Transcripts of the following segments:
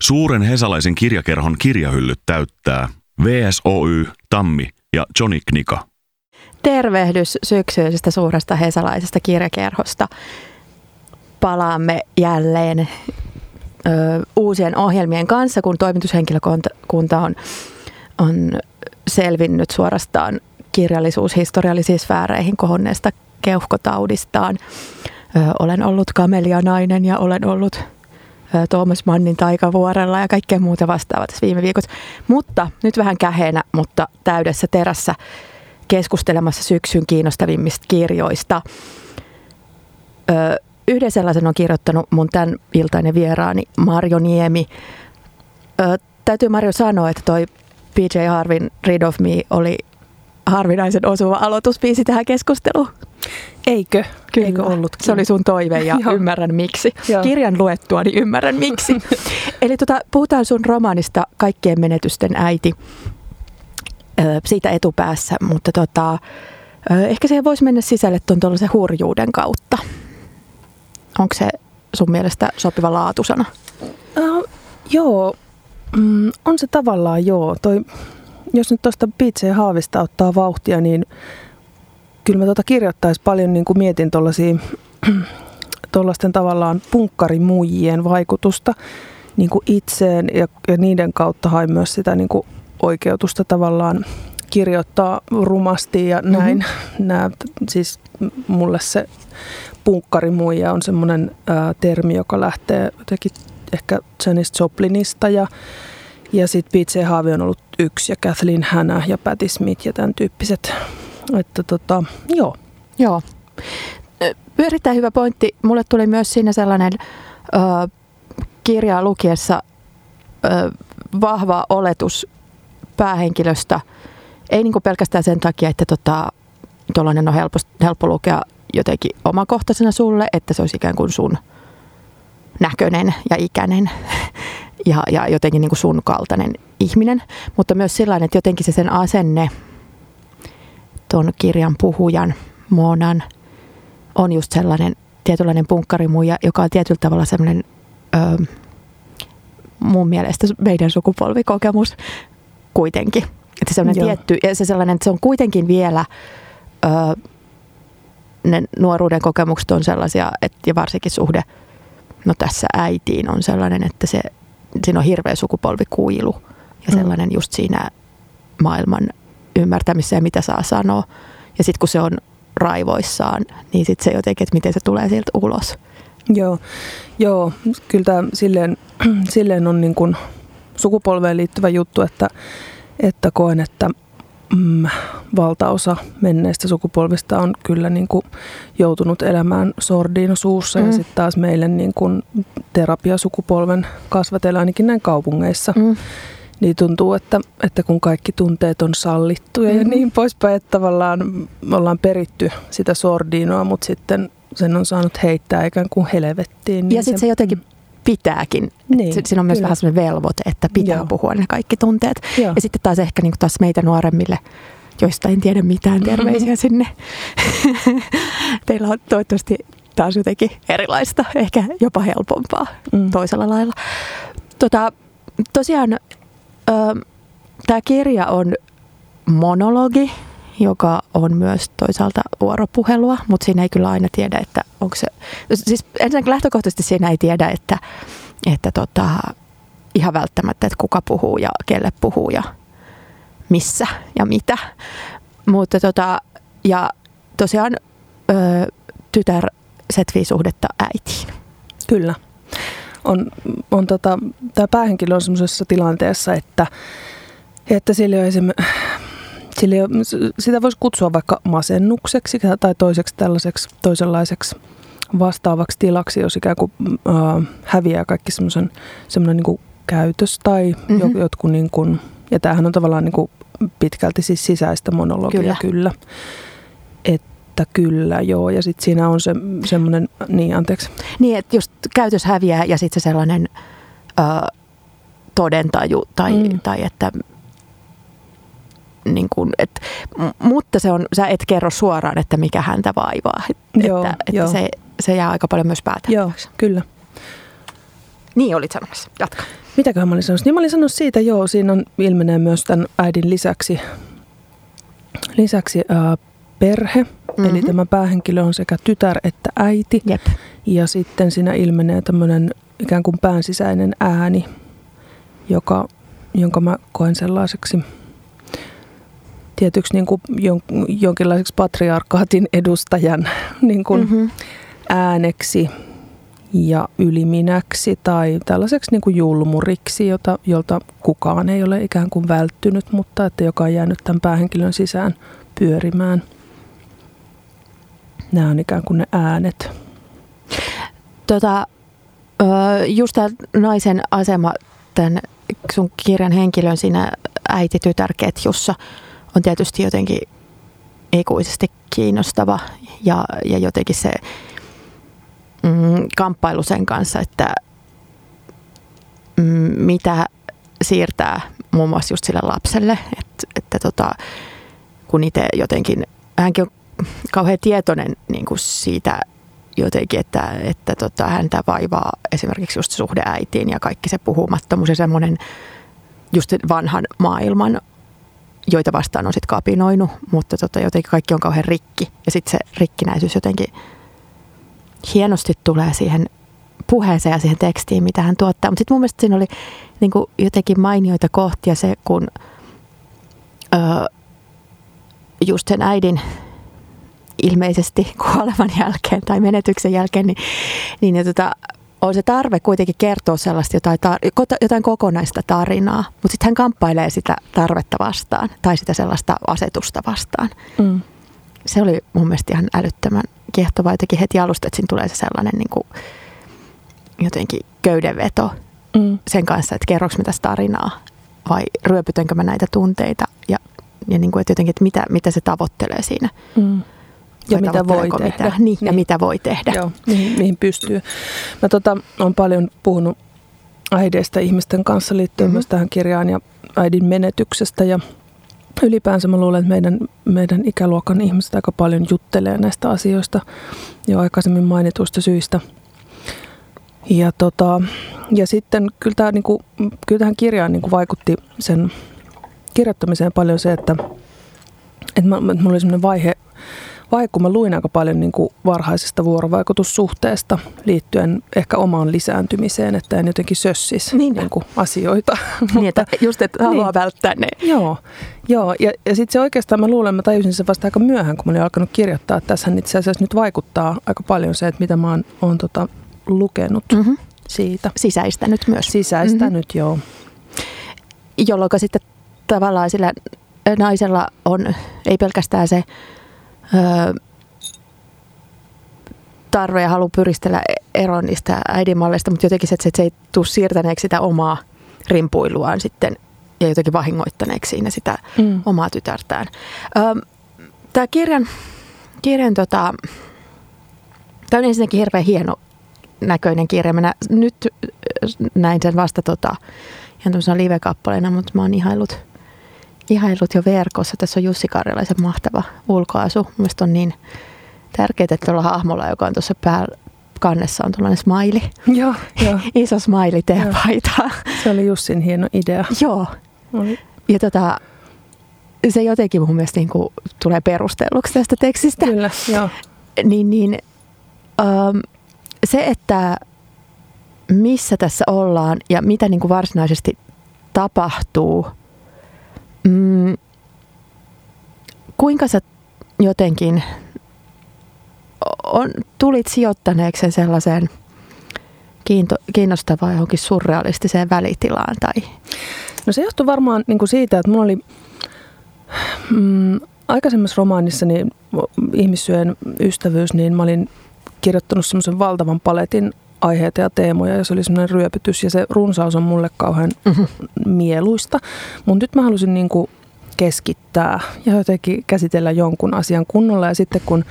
Suuren hesalaisen kirjakerhon kirjahyllyt täyttää VSOY, Tammi ja Johnny Knika. Tervehdys syksyisestä suuresta hesalaisesta kirjakerhosta. Palaamme jälleen ö, uusien ohjelmien kanssa, kun toimitushenkilökunta on, on selvinnyt suorastaan kirjallisuushistoriallisiin sfääreihin kohonneesta keuhkotaudistaan. Ö, olen ollut kamelianainen ja olen ollut Tuomas Mannin taikavuorella ja kaikkea muuta vastaavaa tässä viime viikot. Mutta nyt vähän käheenä, mutta täydessä terässä keskustelemassa syksyn kiinnostavimmista kirjoista. Ö, yhden sellaisen on kirjoittanut mun tämän iltainen vieraani Marjo Niemi. Ö, täytyy Marjo sanoa, että toi PJ Harvin Rid of Me oli harvinaisen osuva aloituspiisi tähän keskusteluun. Eikö? Kyllä. Eikö ollut? Se oli sun toive ja ymmärrän miksi. Joo. Kirjan luettua, niin ymmärrän miksi. Eli tota, puhutaan sun romaanista Kaikkien menetysten äiti siitä etupäässä, mutta tota, ehkä se voisi mennä sisälle tuon tuollaisen hurjuuden kautta. Onko se sun mielestä sopiva laatusana? Uh, joo, mm, on se tavallaan joo. Toi, jos nyt tuosta Beatseen haavista ottaa vauhtia, niin kyllä mä tuota kirjoittaisi paljon, niin kuin mietin tuollaisten tavallaan punkkarimuijien vaikutusta niin kuin itseen ja, ja niiden kautta hain myös sitä niin kuin oikeutusta tavallaan kirjoittaa rumasti ja näin. Mm-hmm. Nää, siis mulle se punkkarimuija on semmoinen ää, termi, joka lähtee jotenkin ehkä Janis Joplinista ja, ja sitten Pete Haavi on ollut yksi ja Kathleen Hanna ja Patti Smith ja tämän tyyppiset. Että tota, joo. Joo. Erittäin hyvä pointti. Mulle tuli myös siinä sellainen ö, kirjaa lukiessa ö, vahva oletus päähenkilöstä. Ei niin kuin pelkästään sen takia, että tota, tuollainen on helppo, helppo lukea jotenkin omakohtaisena sulle, että se olisi ikään kuin sun näköinen ja ikäinen ja, ja jotenkin niin kuin sun kaltainen ihminen. Mutta myös sellainen, että jotenkin se sen asenne tuon kirjan puhujan Monan on just sellainen tietynlainen punkkarimuja, joka on tietyllä tavalla sellainen ö, mun mielestä meidän sukupolvikokemus kuitenkin. Että se on tietty, ja se sellainen, että se on kuitenkin vielä, ö, ne nuoruuden kokemukset on sellaisia, että, ja varsinkin suhde, no tässä äitiin on sellainen, että se, siinä on hirveä sukupolvikuilu ja mm. sellainen just siinä maailman ymmärtämisessä ja mitä saa sanoa. Ja sitten kun se on raivoissaan, niin sitten se jotenkin, että miten se tulee sieltä ulos. Joo, joo kyllä tämä silleen, silleen on niin kuin sukupolveen liittyvä juttu, että, että koen, että mm, valtaosa menneistä sukupolvista on kyllä niin kuin joutunut elämään sordiino suussa mm. ja sitten taas meille niin kuin terapiasukupolven kasvatella ainakin näin kaupungeissa. Mm. Niin tuntuu, että, että kun kaikki tunteet on sallittuja mm-hmm. ja niin poispäin, että tavallaan ollaan peritty sitä sordiinoa, mutta sitten sen on saanut heittää ikään kuin helvettiin. Niin ja sitten se, se jotenkin pitääkin. Niin, Siinä on myös kyllä. vähän sellainen velvoite, että pitää Joo. puhua ne kaikki tunteet. Joo. Ja sitten taas ehkä niin taas meitä nuoremmille, joista en tiedä mitään, terveisiä sinne. Teillä on toivottavasti taas jotenkin erilaista, ehkä jopa helpompaa mm. toisella lailla. Tota, tosiaan tämä kirja on monologi, joka on myös toisaalta vuoropuhelua, mutta siinä ei kyllä aina tiedä, että onko se... Siis ensinnäkin lähtökohtaisesti siinä ei tiedä, että, että tota, ihan välttämättä, että kuka puhuu ja kelle puhuu ja missä ja mitä. Mutta tota, ja tosiaan ö, tytär setvii suhdetta äitiin. Kyllä. On, on tota, tämä päähenkilö on sellaisessa tilanteessa, että, että sillä ei esimerkiksi Sillä sitä voisi kutsua vaikka masennukseksi tai toiseksi tällaiseksi toisenlaiseksi vastaavaksi tilaksi, jos ikään kuin äh, häviää kaikki semmoisen semmoinen niin käytös tai mm-hmm. jotkut niin kuin, ja tämähän on tavallaan niin kuin pitkälti siis sisäistä monologia kyllä. kyllä. Että kyllä, joo. Ja sitten siinä on se semmoinen, niin anteeksi. Niin, että just käytös häviää ja sitten se sellainen äh, todentaju tai, mm. tai että niin kuin, et, mutta se on, sä et kerro suoraan, että mikä häntä vaivaa. Et, joo, että, että Se, se jää aika paljon myös pääteltäväksi. Joo, kyllä. Niin olit sanomassa. Jatka. Mitäköhän mä olin sanonut? Niin mä olin sanonut siitä, joo, siinä on, ilmenee myös tämän äidin lisäksi, lisäksi ää, perhe. Mm-hmm. Eli tämä päähenkilö on sekä tytär että äiti. Jep. Ja sitten siinä ilmenee tämmöinen ikään kuin päänsisäinen ääni, joka, jonka mä koen sellaiseksi tietyksi niin kuin jon, jonkinlaiseksi patriarkaatin edustajan niin kuin mm-hmm. ääneksi ja yliminäksi tai tällaiseksi niin kuin julmuriksi, jota, jolta kukaan ei ole ikään kuin välttynyt, mutta että joka on jäänyt tämän päähenkilön sisään pyörimään. Nämä on ikään kuin ne äänet. Tota, just tämä naisen asema tämän sun kirjan henkilön siinä äiti-tytär-ketjussa on tietysti jotenkin ikuisesti kiinnostava ja, ja jotenkin se mm, kamppailu sen kanssa, että mm, mitä siirtää muun muassa just sille lapselle, että, että tota, kun itse jotenkin, hänkin on kauhean tietoinen niin kuin siitä jotenkin, että, että tota, häntä vaivaa esimerkiksi just suhde äitiin ja kaikki se puhumattomuus ja semmoinen just vanhan maailman, joita vastaan on sitten kapinoinut, mutta tota, jotenkin kaikki on kauhean rikki ja sitten se rikkinäisyys jotenkin hienosti tulee siihen puheeseen ja siihen tekstiin, mitä hän tuottaa. Mutta sitten mun mielestä siinä oli niin kuin jotenkin mainioita kohtia se, kun öö, just sen äidin ilmeisesti kuoleman jälkeen tai menetyksen jälkeen, niin, niin ja tota, on se tarve kuitenkin kertoa sellaista jotain, tar- jotain kokonaista tarinaa, mutta sitten hän kamppailee sitä tarvetta vastaan tai sitä sellaista asetusta vastaan. Mm. Se oli mun mielestä ihan älyttömän kiehtovaa jotenkin heti alusta, että siinä tulee se sellainen niin kuin, jotenkin köydenveto mm. sen kanssa, että kerroks mä tästä tarinaa vai ryöpytänkö mä näitä tunteita ja, ja niin kuin, että jotenkin, että mitä, mitä se tavoittelee siinä. Mm. Ja mitä voi tehdä. Mitä, niin, niin, ja mitä voi tehdä. Joo, mihin, mihin pystyy. Mä tota, olen paljon puhunut äideistä ihmisten kanssa liittyen mm-hmm. myös tähän kirjaan ja äidin menetyksestä ja ylipäänsä mä luulen, että meidän, meidän ikäluokan ihmiset aika paljon juttelee näistä asioista jo aikaisemmin mainituista syistä. Ja, tota, ja sitten kyllä, tämä, niin kuin, kyllä tähän kirjaan niin kuin vaikutti sen kirjoittamiseen paljon se, että, että, mulla oli sellainen vaihe vai kun mä luin aika paljon niin kuin varhaisesta vuorovaikutussuhteesta liittyen ehkä omaan lisääntymiseen, että en jotenkin sössis niin. Niin kuin asioita. Niin, että just että haluaa niin. välttää ne. Joo, joo. ja, ja sitten se oikeastaan mä luulen, mä tajusin se vasta aika myöhään, kun mä olin alkanut kirjoittaa. Että tässä itse asiassa nyt vaikuttaa aika paljon se, että mitä mä oon, oon tota, lukenut mm-hmm. siitä. Sisäistänyt myös. Sisäistänyt, mm-hmm. joo. Jolloin sitten tavallaan sillä naisella on, ei pelkästään se tarve ja halu pyristellä eroon niistä äidinmalleista, mutta jotenkin se, että se ei tule siirtäneeksi sitä omaa rimpuiluaan sitten ja jotenkin vahingoittaneeksi siinä sitä mm. omaa tytärtään. Tämä kirjan, kirjan tota, tämä on ensinnäkin hirveän hieno näköinen kirja. Mä nä, nyt näin sen vasta tota, ihan live-kappaleena, mutta mä oon ihaillut ihailut jo verkossa. Tässä on Jussi Karjalaisen mahtava ulkoasu. Mielestäni on niin tärkeää, että tuolla hahmolla, joka on tuossa päällä kannessa on tuollainen smiley. Joo, joo. Iso smiley teepaita. Se oli Jussin hieno idea. Joo. Oli. Ja tota, se jotenkin mun mielestä niin kuin tulee perustelluksi tästä tekstistä. Kyllä, joo. Niin, niin um, se, että missä tässä ollaan ja mitä niin kuin varsinaisesti tapahtuu – Mm, kuinka sä jotenkin on, tulit sijoittaneeksi sen sellaiseen kiinto, kiinnostavaan johonkin surrealistiseen välitilaan? Tai? No se johtui varmaan niin kuin siitä, että mulla oli mm, aikaisemmassa romaanissani Ihmissyön ystävyys, niin mä olin kirjoittanut semmoisen valtavan paletin aiheita ja teemoja ja se oli semmoinen ryöpytys ja se runsaus on mulle kauhean mm-hmm. mieluista. Mutta nyt mä halusin niin kuin keskittää ja jotenkin käsitellä jonkun asian kunnolla ja sitten kun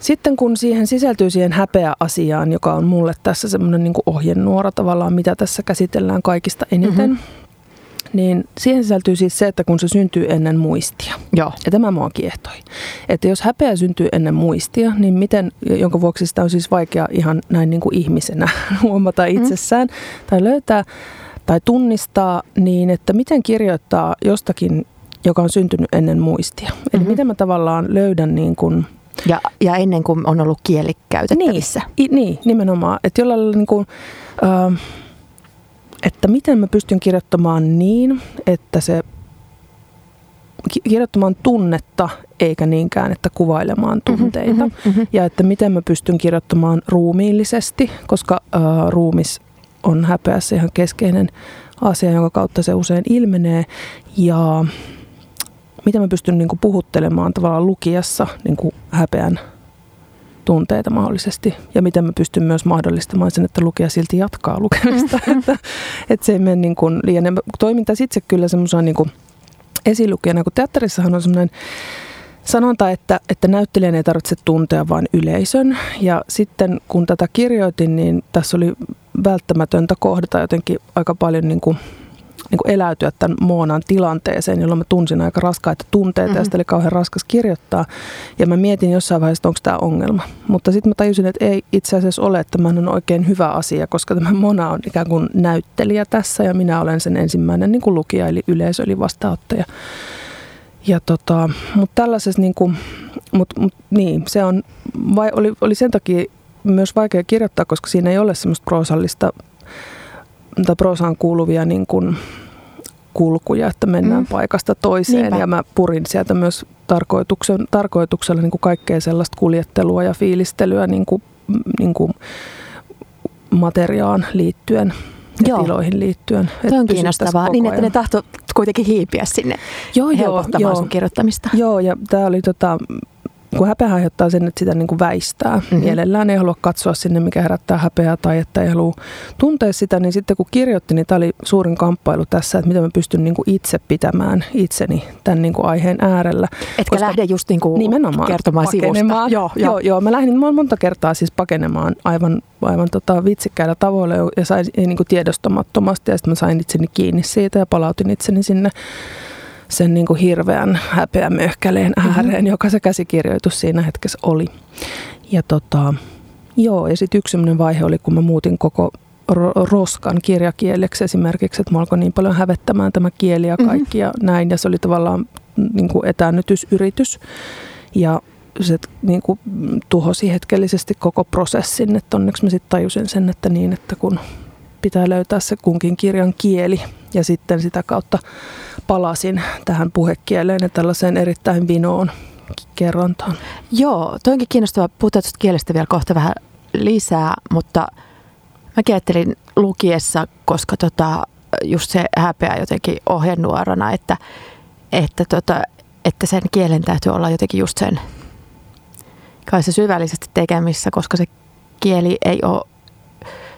sitten kun siihen sisältyy siihen häpeä-asiaan, joka on mulle tässä semmoinen niin ohjenuora tavallaan, mitä tässä käsitellään kaikista eniten, mm-hmm. Niin siihen sisältyy siis se, että kun se syntyy ennen muistia. Joo. Ja tämä mua kiehtoi. Että jos häpeä syntyy ennen muistia, niin miten, jonka vuoksi sitä on siis vaikea ihan näin niin kuin ihmisenä huomata mm. itsessään mm. tai löytää tai tunnistaa, niin että miten kirjoittaa jostakin, joka on syntynyt ennen muistia. Eli mm-hmm. miten mä tavallaan löydän niin kuin ja, ja ennen kuin on ollut kieli käytettävissä. Niin, i, niin nimenomaan. Että jollain niin kuin, äh, että miten mä pystyn kirjoittamaan niin, että se kirjoittamaan tunnetta eikä niinkään, että kuvailemaan mhm, tunteita. Mm-hmm, mm-hmm. Ja että miten mä pystyn kirjoittamaan ruumiillisesti, koska äh, ruumis on häpeässä ihan keskeinen asia, jonka kautta se usein ilmenee. Ja miten mä pystyn niin kuin puhuttelemaan tavallaan lukijassa niin kuin häpeän tunteita mahdollisesti. Ja miten mä pystyn myös mahdollistamaan sen, että lukija silti jatkaa lukemista. Mm-hmm. että, että se ei mene niin kuin liian. Toiminta itse kyllä semmoisena niin kuin esilukijana, kun teatterissahan on semmoinen sanonta, että, että näyttelijän ei tarvitse tuntea vain yleisön. Ja sitten kun tätä kirjoitin, niin tässä oli välttämätöntä kohdata jotenkin aika paljon niin kuin niin kuin eläytyä tämän Moonan tilanteeseen, jolloin mä tunsin aika raskaita tunteita mm-hmm. ja sitä oli kauhean raskas kirjoittaa. Ja mä mietin jossain vaiheessa, onko tämä ongelma. Mutta sitten mä tajusin, että ei itse asiassa ole, että tämä on oikein hyvä asia, koska tämä Mona on ikään kuin näyttelijä tässä ja minä olen sen ensimmäinen niin kuin lukija, eli yleisö, eli vastaanottaja. Ja tota, mutta tällaisessa niin kuin, mut, mut, niin, se on, vai, oli, oli sen takia myös vaikea kirjoittaa, koska siinä ei ole semmoista proosallista tai proosaan kuuluvia niin kuin kulkuja, että mennään mm. paikasta toiseen. Niinpä. Ja mä purin sieltä myös tarkoituksen, tarkoituksella niin kuin kaikkea sellaista kuljettelua ja fiilistelyä niin kuin, niin kuin materiaan liittyen ja joo. tiloihin liittyen. Tuo on kiinnostavaa, niin että ne tahto kuitenkin hiipiä sinne joo, helpottamaan joo, sun kirjoittamista. Joo, ja tämä oli tota, kun häpeä aiheuttaa sen, että sitä niin kuin väistää. Mm-hmm. Mielellään ei halua katsoa sinne, mikä herättää häpeää tai että ei halua tuntea sitä, niin sitten kun kirjoitti, niin tämä oli suurin kamppailu tässä, että miten mä pystyn niin kuin itse pitämään itseni tämän niin kuin aiheen äärellä. Etkä Koska lähde just niin kuin nimenomaan kertomaan sivusta. Joo, joo. joo, joo, mä lähdin monta kertaa siis pakenemaan aivan, aivan tota vitsikkäillä tavoilla ja sain niin kuin tiedostamattomasti ja sitten mä sain itseni kiinni siitä ja palautin itseni sinne sen niin kuin hirveän häpeämöhkäleen mhm. ääreen, mm-hmm. joka se käsikirjoitus siinä hetkessä oli. Ja tota, joo, ja sitten yksi sellainen vaihe oli, kun mä muutin koko roskan kirjakieleksi esimerkiksi, että mä alkoi niin paljon hävettämään tämä kieli ja mhm. kaikki mm-hmm. ja näin. Ja se oli tavallaan niin kuin etäännytysyritys. Ja se niin kuin, tuhosi hetkellisesti koko prosessin, että onneksi mä sitten tajusin sen, että niin, että kun pitää löytää se kunkin kirjan kieli ja sitten sitä kautta palasin tähän puhekieleen ja tällaiseen erittäin vinoon kerrontaan. Joo, toinkin kiinnostava. Puhutaan tuosta kielestä vielä kohta vähän lisää, mutta mä ajattelin lukiessa, koska tota, just se häpeä jotenkin ohjenuorana, että, että, tota, että sen kielen täytyy olla jotenkin just sen kai se syvällisesti tekemissä, koska se kieli ei ole,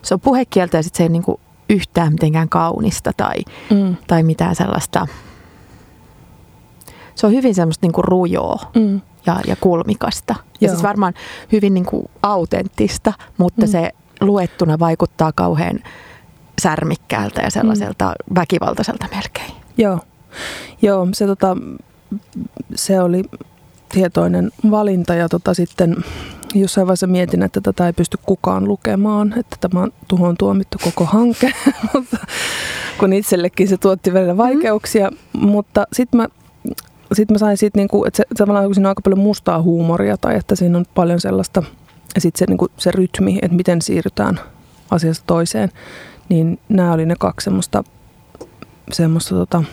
se on puhekieltä ja sitten se ei niin kuin yhtään mitenkään kaunista tai, mm. tai mitään sellaista. Se on hyvin semmoista niin kuin rujoa mm. ja, ja kulmikasta. Joo. Ja siis varmaan hyvin niin kuin autenttista, mutta mm. se luettuna vaikuttaa kauhean särmikkäältä ja sellaiselta mm. väkivaltaiselta melkein. Joo, Joo se, tota, se oli tietoinen valinta ja tota, sitten jossain vaiheessa mietin, että tätä ei pysty kukaan lukemaan, että tämä on tuhoon tuomittu koko hanke, mutta kun itsellekin se tuotti välillä mm-hmm. vaikeuksia, mm-hmm. mutta sitten mä sitten mä sain siitä, niinku, että se, tavallaan kun siinä on aika paljon mustaa huumoria tai että siinä on paljon sellaista, ja sitten se, niinku, se rytmi, että miten siirrytään asiasta toiseen, niin nämä oli ne kaksi semmoista, semmoista tota,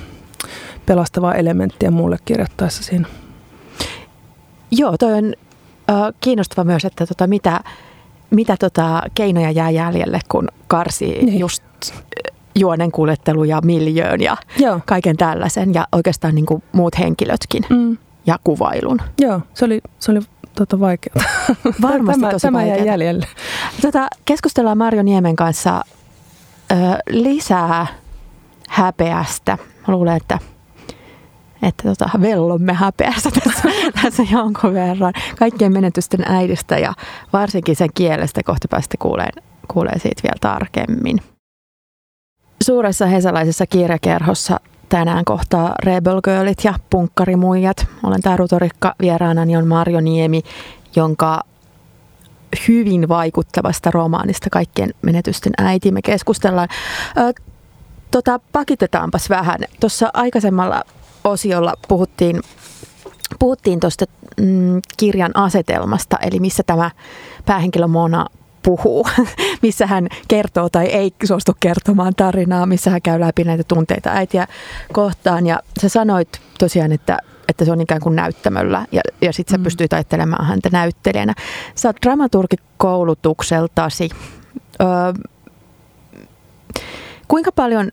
pelastavaa elementtiä mulle kirjoittaessa siinä. Joo, toi on kiinnostava myös, että tota, mitä, mitä tota, keinoja jää jäljelle, kun karsii niin. just juonen kuljettelu ja miljöön ja Joo. kaiken tällaisen ja oikeastaan niin kuin muut henkilötkin mm. ja kuvailun. Joo, se oli, se oli tota vaikeaa. Varmasti tämä, tosi tämä jäi jäljelle. Tota, keskustellaan Marjo Niemen kanssa ö, lisää häpeästä. Mä luulen, että että tota, vellomme häpeässä tässä, tässä jonkun verran. Kaikkien menetysten äidistä ja varsinkin sen kielestä kohta päästä kuulee, kuulee siitä vielä tarkemmin. suuressa hesalaisessa kirjakerhossa tänään kohtaa Rebel Girlit ja punkkarimuijat. Olen tää rutorikka, vieraanani on Marjo Niemi, jonka hyvin vaikuttavasta romaanista Kaikkien menetysten äiti me keskustellaan. Ö, tota, pakitetaanpas vähän. Tuossa aikaisemmalla osiolla puhuttiin puhuttiin tuosta mm, kirjan asetelmasta, eli missä tämä päähenkilö Mona puhuu, missä hän kertoo tai ei suostu kertomaan tarinaa, missä hän käy läpi näitä tunteita äitiä kohtaan. Ja sä sanoit tosiaan, että, että se on ikään kuin näyttämöllä ja, ja sitten sä mm. pystyt ajattelemaan häntä näyttelijänä. Sä oot dramaturgikoulutukseltasi. Öö, kuinka paljon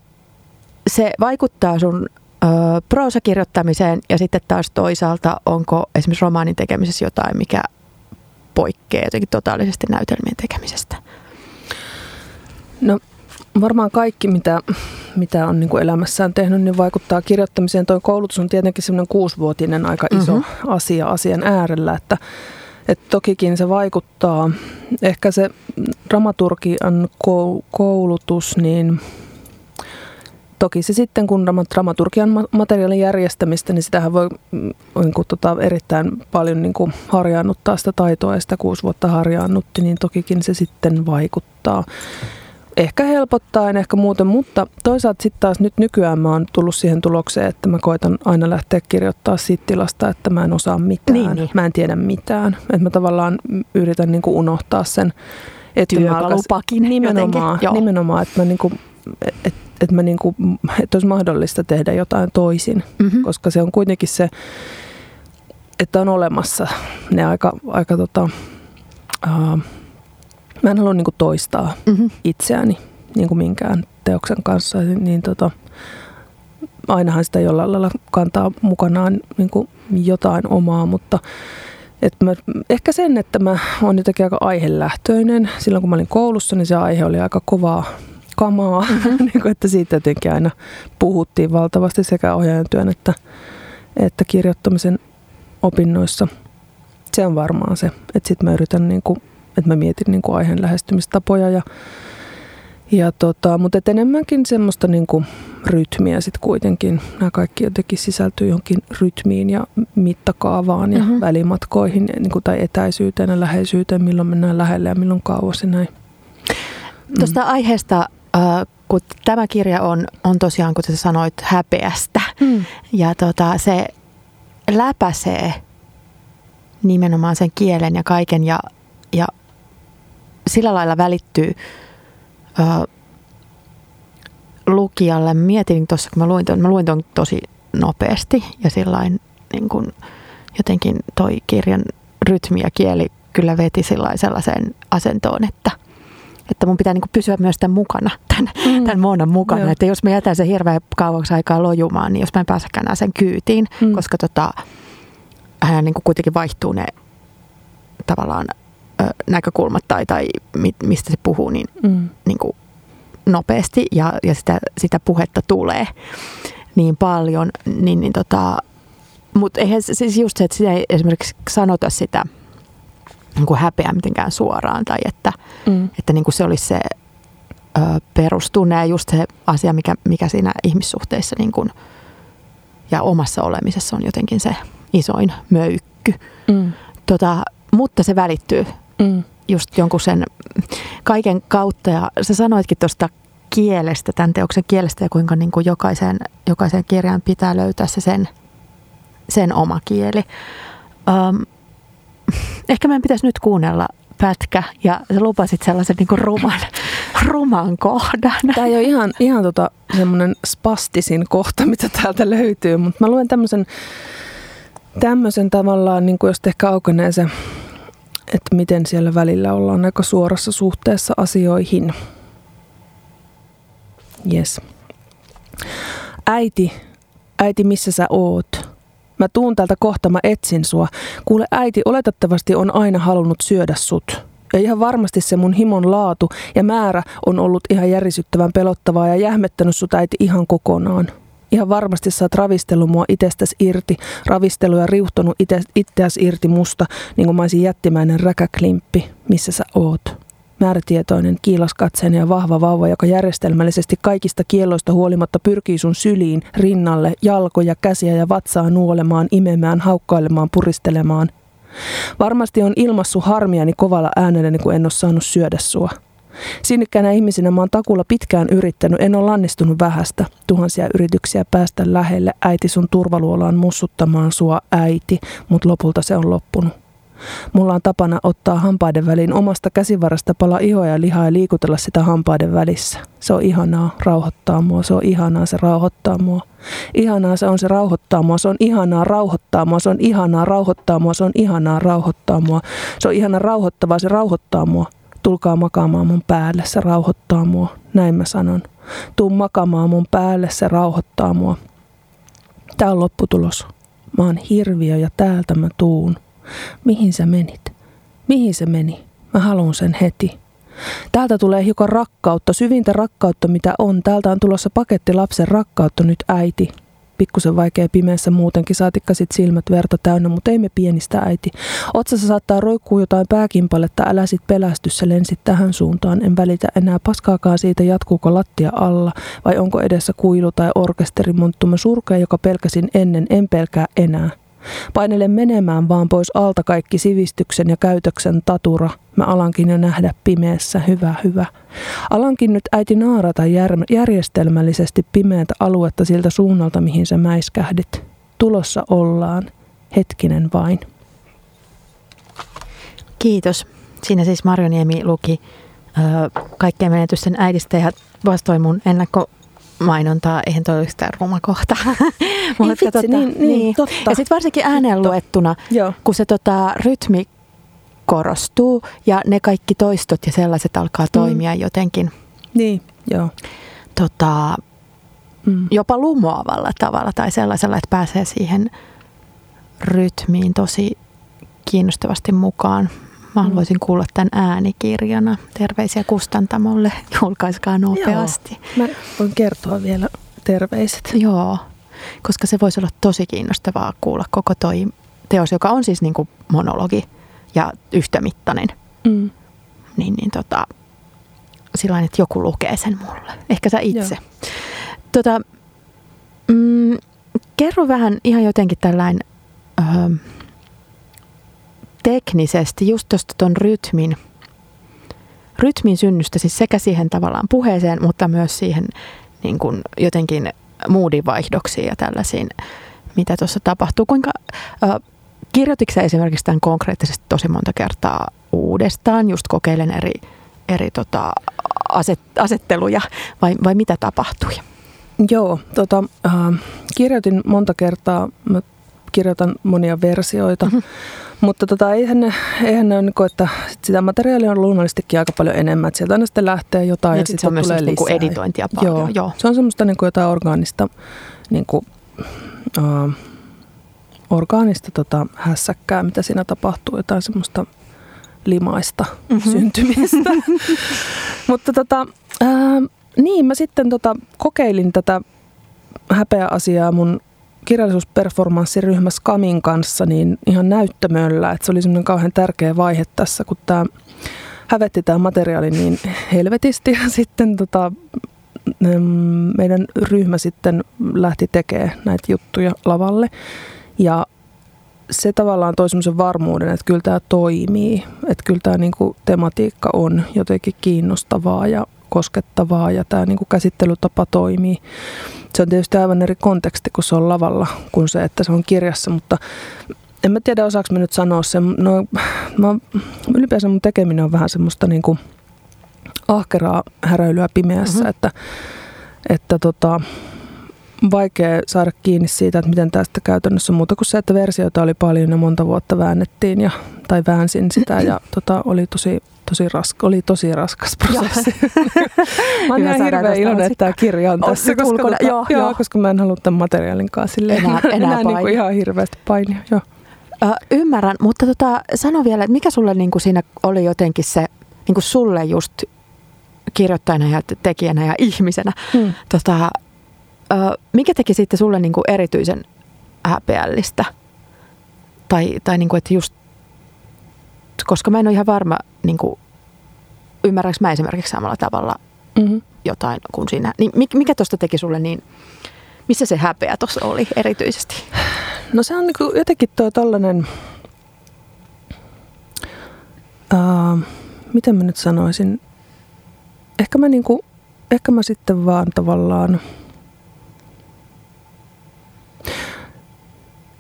se vaikuttaa sun proosakirjoittamiseen ja sitten taas toisaalta onko esimerkiksi romaanin tekemisessä jotain, mikä poikkeaa jotenkin totaalisesti näytelmien tekemisestä? No varmaan kaikki, mitä, mitä on niin kuin elämässään tehnyt, niin vaikuttaa kirjoittamiseen. Tuo koulutus on tietenkin semmoinen kuusivuotinen aika iso mm-hmm. asia asian äärellä, että, että tokikin se vaikuttaa. Ehkä se dramaturgian koulutus, niin toki se sitten, kun dramaturgian materiaalin järjestämistä, niin sitähän voi mm, niin kuin, tota, erittäin paljon niin kuin, harjaannuttaa sitä taitoa ja sitä kuusi vuotta harjaannutti, niin tokikin se sitten vaikuttaa. Ehkä helpottaa, en ehkä muuten, mutta toisaalta sitten taas nyt nykyään mä oon tullut siihen tulokseen, että mä koitan aina lähteä kirjoittaa siitä tilasta, että mä en osaa mitään, niin, niin. mä en tiedä mitään. Että mä tavallaan yritän niin kuin unohtaa sen, että Työkalupakin nimenomaan, nimenomaan, että mä niin kuin, että että, mä niinku, että olisi mahdollista tehdä jotain toisin, mm-hmm. koska se on kuitenkin se, että on olemassa ne aika, aika tota, uh, mä en halua niinku toistaa mm-hmm. itseäni niinku minkään teoksen kanssa, niin tota, ainahan sitä jollain lailla kantaa mukanaan niinku jotain omaa, mutta et mä, ehkä sen, että mä oon jotenkin aika aihelähtöinen. Silloin kun mä olin koulussa, niin se aihe oli aika kovaa kamaa, mm-hmm. niin kuin, että siitä jotenkin aina puhuttiin valtavasti sekä ohjaajan työn että, että kirjoittamisen opinnoissa. Se on varmaan se, että sitten mä yritän, niin kuin, että mä mietin niin kuin aiheen lähestymistapoja ja ja tota, mutta et enemmänkin semmoista niin kuin rytmiä sitten kuitenkin. Nämä kaikki jotenkin sisältyy johonkin rytmiin ja mittakaavaan ja mm-hmm. välimatkoihin niin kuin, tai etäisyyteen ja läheisyyteen, milloin mennään lähelle ja milloin kauas ja näin. Tuosta mm. aiheesta kun tämä kirja on, on tosiaan, kuten sä sanoit, häpeästä. Mm. Ja tota, se läpäisee nimenomaan sen kielen ja kaiken ja, ja sillä lailla välittyy ö, lukijalle. Mietin tuossa, kun mä luin ton, mä luin ton tosi nopeasti ja sillain niin kun, jotenkin toi kirjan rytmi ja kieli kyllä veti sellaiseen asentoon, että – että mun pitää niin pysyä myös tämän mukana, tämän, mm. tämän Moonan mukana. Joo. Että jos mä jätän sen hirveän kauaksi aikaa lojumaan, niin jos mä en pääsekään enää sen kyytiin, mm. koska tota, hän niin kuitenkin vaihtuu ne tavallaan näkökulmat tai, tai mistä se puhuu niin, mm. niin kuin nopeasti ja, ja sitä, sitä puhetta tulee niin paljon, niin, niin tota, mutta eihän siis just se, että sitä ei esimerkiksi sanota sitä – niin kuin häpeä mitenkään suoraan tai että, mm. että niin kuin se olisi se ö, perustunne ja just se asia, mikä, mikä siinä ihmissuhteissa niin kuin, ja omassa olemisessa on jotenkin se isoin möykky. Mm. Tota, mutta se välittyy mm. just jonkun sen kaiken kautta ja sä sanoitkin tuosta kielestä, tämän teoksen kielestä ja kuinka niin kuin jokaisen, jokaisen kirjan pitää löytää se sen, sen oma kieli. Um, ehkä meidän pitäisi nyt kuunnella pätkä ja sä lupasit sellaisen niin ruman, ruman kohdan. Tämä ei ole ihan, ihan tota, semmoinen spastisin kohta, mitä täältä löytyy, mutta mä luen tämmöisen, tämmöisen tavallaan, niin kuin jos ehkä aukenee se, että miten siellä välillä ollaan aika suorassa suhteessa asioihin. Yes. Äiti, äiti missä sä oot? Mä tuun täältä kohta, mä etsin sua. Kuule äiti, oletettavasti on aina halunnut syödä sut. Ja ihan varmasti se mun himon laatu ja määrä on ollut ihan järisyttävän pelottavaa ja jähmettänyt sut äiti ihan kokonaan. Ihan varmasti sä oot ravistellut mua itsestäs irti, ravistellut ja riuhtonut ite, itseäs irti musta, niin kuin mä olisin jättimäinen räkäklimppi, missä sä oot. Määrätietoinen, kiilaskatseinen ja vahva vauva, joka järjestelmällisesti kaikista kielloista huolimatta pyrkii sun syliin, rinnalle, jalkoja, käsiä ja vatsaa nuolemaan, imemään, haukkailemaan, puristelemaan. Varmasti on ilmassu harmiani kovalla äänelläni, kun en ole saanut syödä sua. Sinnikkäänä ihmisinä mä oon takulla pitkään yrittänyt, en ole lannistunut vähästä. Tuhansia yrityksiä päästä lähelle äiti sun turvaluolaan mussuttamaan sua äiti, mutta lopulta se on loppunut. Mulla on tapana ottaa hampaiden väliin omasta käsivarasta pala ihoa ja lihaa ja liikutella sitä hampaiden välissä. Se on ihanaa, rauhoittaa mua, se on ihanaa, se rauhoittaa mua. Ihanaa se on, se rauhoittaa mua, se on ihanaa rauhoittaa mua, se on ihanaa rauhoittaa mua, se on ihanaa rauhoittaa mua. Se on ihanaa rauhoittavaa, se rauhoittaa mua. Tulkaa makaamaan mun päälle, se rauhoittaa mua. Näin mä sanon. Tuu makaamaan mun päälle, se rauhoittaa mua. Tää on lopputulos. Mä oon hirviö ja täältä mä tuun. Mihin sä menit? Mihin se meni? Mä haluan sen heti. Täältä tulee hiukan rakkautta, syvintä rakkautta mitä on. Täältä on tulossa paketti lapsen rakkautta nyt äiti. Pikkusen vaikea pimeässä muutenkin, saatikka sit silmät verta täynnä, mutta ei me pienistä äiti. Otsassa saattaa roikkuu jotain pääkimpaletta, älä sit pelästy, sä lensit tähän suuntaan. En välitä enää paskaakaan siitä, jatkuuko lattia alla, vai onko edessä kuilu tai orkesteri, monttumme surkea, joka pelkäsin ennen, en pelkää enää. Painelen menemään vaan pois alta kaikki sivistyksen ja käytöksen tatura. Mä alankin jo nähdä pimeässä, hyvä, hyvä. Alankin nyt äiti naarata järjestelmällisesti pimeätä aluetta siltä suunnalta, mihin sä mäiskähdit. Tulossa ollaan. Hetkinen vain. Kiitos. Siinä siis Marjoniemi luki ö, kaikkien menetysten äidistä ja vastoi mun ennakko mainontaa, eihän toi ole yhtään ruma kohta. Mutta vitsi, tota, niin, niin, niin. Totta. Ja sitten varsinkin ääneen luettuna, kun se tota, rytmi korostuu ja ne kaikki toistot ja sellaiset alkaa mm. toimia mm. jotenkin. Niin, joo. Tota, mm. Jopa lumoavalla tavalla tai sellaisella, että pääsee siihen rytmiin tosi kiinnostavasti mukaan. Mä mm. haluaisin kuulla tämän äänikirjana. Terveisiä kustantamolle. Julkaiskaa nopeasti. Joo. Mä voin kertoa vielä terveiset. Joo, koska se voisi olla tosi kiinnostavaa kuulla koko toi teos, joka on siis niin kuin monologi ja yhtämittainen. Mm. Niin, niin tota, sillä että joku lukee sen mulle. Ehkä sä itse. Joo. Tota, mm, kerro vähän ihan jotenkin tällainen... Öö, teknisesti just tuosta tuon rytmin, rytmin synnystä, siis sekä siihen tavallaan puheeseen, mutta myös siihen niin kuin jotenkin moodinvaihdoksiin ja tällaisiin, mitä tuossa tapahtuu. Kuinka, äh, kirjoititko esimerkiksi tämän konkreettisesti tosi monta kertaa uudestaan, just kokeilen eri, eri tota, aset, asetteluja, vai, vai mitä tapahtui? Joo, tota, äh, kirjoitin monta kertaa, mä kirjoitan monia versioita, mm-hmm. Mutta tota, eihän, ne, eihän ne ole, niin että sitä materiaalia on luonnollisestikin aika paljon enemmän. Että sieltä aina sitten lähtee jotain ja, ja sitten sit tulee niinku lisää. Niin editointia paljon. Joo, Joo. Se on semmoista niin kuin jotain orgaanista, niin kuin, uh, orgaanista tota, hässäkkää, mitä siinä tapahtuu. Jotain semmoista limaista mm-hmm. syntymistä. Mutta tota, uh, niin, mä sitten tota, kokeilin tätä häpeä asiaa mun kirjallisuusperformanssiryhmä Skamin kanssa niin ihan näyttämöllä, että se oli semmoinen kauhean tärkeä vaihe tässä, kun tämä hävetti tämä materiaali niin helvetisti. Ja sitten tota, meidän ryhmä sitten lähti tekemään näitä juttuja lavalle. Ja se tavallaan toi semmoisen varmuuden, että kyllä tämä toimii, että kyllä tämä niinku tematiikka on jotenkin kiinnostavaa ja koskettavaa ja tämä niinku käsittelytapa toimii se on tietysti aivan eri konteksti, kun se on lavalla, kuin se, että se on kirjassa, mutta en mä tiedä, osaako mä nyt sanoa sen. No, mä, ylipäänsä mun tekeminen on vähän semmoista niin kuin ahkeraa häröilyä pimeässä, mm-hmm. että, että tota, vaikea saada kiinni siitä, että miten tästä käytännössä muuta kuin se, että versioita oli paljon ja monta vuotta väännettiin ja, tai väänsin sitä ja tota, oli tosi tosi raska, oli tosi raskas prosessi. mä oon ihan hirveän iloinen, että tämä kirja on tässä, koska, ulkona, tota, joo, joo. koska mä en halua tämän materiaalin kanssa enää, enää, enää niin ihan hirveästi painia. Joo. Ö, ymmärrän, mutta tota, sano vielä, että mikä sulle niin kuin siinä oli jotenkin se, niin kuin sulle just kirjoittajana ja tekijänä ja ihmisenä, hmm. tota, ö, mikä teki sitten sulle niin kuin erityisen häpeällistä? Tai, tai niin kuin, että just koska mä en ole ihan varma, niin kuin, ymmärränkö mä esimerkiksi samalla tavalla Mm-hmm. jotain kuin siinä. Niin mikä tuosta teki sulle niin, missä se häpeä tuossa oli erityisesti? No se on niin jotenkin tuo tollainen, uh, miten mä nyt sanoisin, ehkä mä, niinku, ehkä mä sitten vaan tavallaan,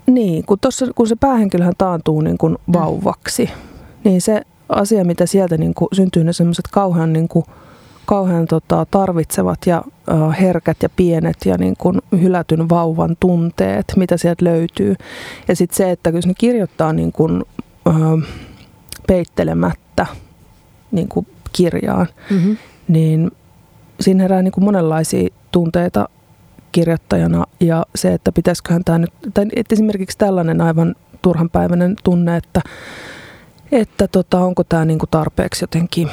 niin, kun, tossa, kun se päähenkilöhän taantuu niin kuin vauvaksi, mm. Niin se asia, mitä sieltä niin kuin syntyy, ne semmoiset kauhean niin kuin, kauhean tota, tarvitsevat ja äh, herkät ja pienet ja niin kuin hylätyn vauvan tunteet, mitä sieltä löytyy. Ja sitten se, että kun ne kirjoittaa niin kuin, äh, peittelemättä niin kuin kirjaan, mm-hmm. niin siinä herää niin kuin monenlaisia tunteita kirjoittajana ja se, että pitäisiköhän tämä nyt, tai esimerkiksi tällainen aivan turhanpäiväinen tunne, että, että tota, onko tämä niin kuin tarpeeksi jotenkin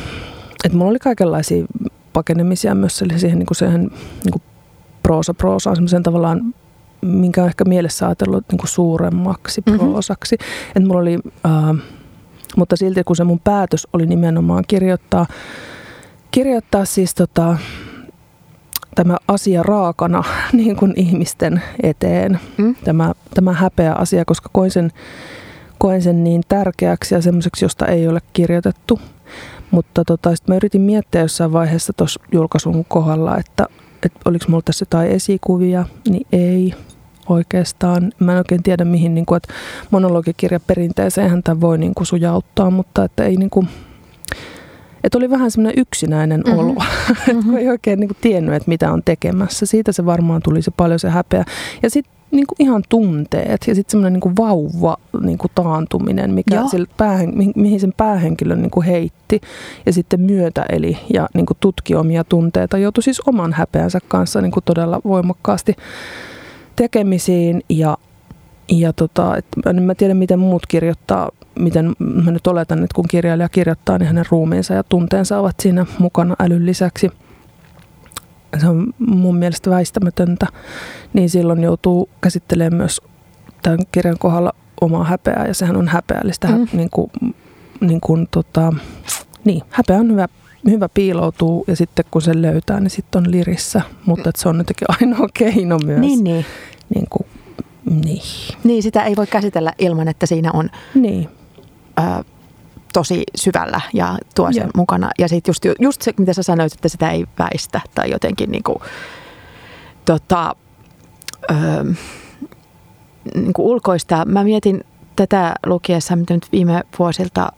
että mulla oli kaikenlaisia pakenemisia myös siihen, niin kuin siihen niin kuin proosa proosaan, semmoisen tavallaan, minkä on ehkä mielessä ajatellut niin kuin suuremmaksi mm-hmm. proosaksi. Että mulla oli, äh, mutta silti kun se mun päätös oli nimenomaan kirjoittaa, kirjoittaa siis tota, tämä asia raakana niin kuin ihmisten eteen, mm. tämä, tämä häpeä asia, koska koin sen, koin sen niin tärkeäksi ja semmoiseksi, josta ei ole kirjoitettu. Mutta tota, sitten mä yritin miettiä jossain vaiheessa tuossa julkaisun kohdalla, että, että oliko mulla tässä jotain esikuvia, niin ei oikeastaan. Mä en oikein tiedä mihin, niin kuin, että monologikirja perinteeseen tämä voi niin kuin, sujauttaa, mutta että ei niin kuin, että oli vähän semmoinen yksinäinen mm-hmm. olo, mm-hmm. ei oikein niin kuin, tiennyt, että mitä on tekemässä. Siitä se varmaan tuli se paljon se häpeä. Ja sitten niin kuin ihan tunteet ja sitten semmoinen niin vauva niin kuin taantuminen, mikä sille päähen, mihin sen päähenkilön niin kuin heitti ja sitten myötäeli ja niin kuin tutki omia tunteita. Joutui siis oman häpeänsä kanssa niin kuin todella voimakkaasti tekemisiin ja ja tota, et en mä tiedä, miten muut kirjoittaa, miten mä nyt oletan, että kun kirjailija kirjoittaa, niin hänen ruumiinsa ja tunteensa ovat siinä mukana älyn lisäksi – se on mun mielestä väistämätöntä, niin silloin joutuu käsittelemään myös tämän kirjan kohdalla omaa häpeää, ja sehän on häpeällistä. Mm. Niin kuin, niin kuin, tota, niin, häpeä on hyvä, hyvä piiloutuu, ja sitten kun se löytää, niin sitten on lirissä, mutta se on jotenkin ainoa keino myös. Niin, niin. Niin, kuin, niin. niin, sitä ei voi käsitellä ilman, että siinä on niin. Ö, tosi syvällä ja tuo sen Joo. mukana. Ja sitten just, just se, mitä sä sanoit, että sitä ei väistä tai jotenkin niin kuin, tota, öö, niin kuin ulkoista. Mä mietin tätä lukiessa, mitä nyt viime vuosilta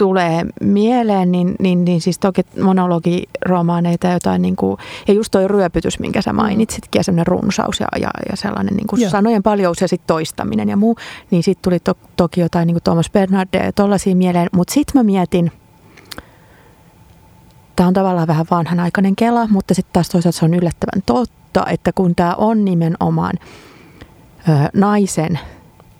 tulee mieleen, niin, niin, niin siis toki monologiromaaneita jotain, niin kuin, ja just toi ryöpytys, minkä sä mm. mainitsitkin, ja semmoinen runsaus ja, ja, ja sellainen niin kuin sanojen paljous ja sitten toistaminen ja muu, niin sitten tuli to, toki jotain niin kuin Thomas Bernardia ja tollaisia mieleen, mutta sitten mä mietin, tämä on tavallaan vähän vanhanaikainen kela, mutta sitten taas toisaalta se on yllättävän totta, että kun tämä on nimenomaan ö, naisen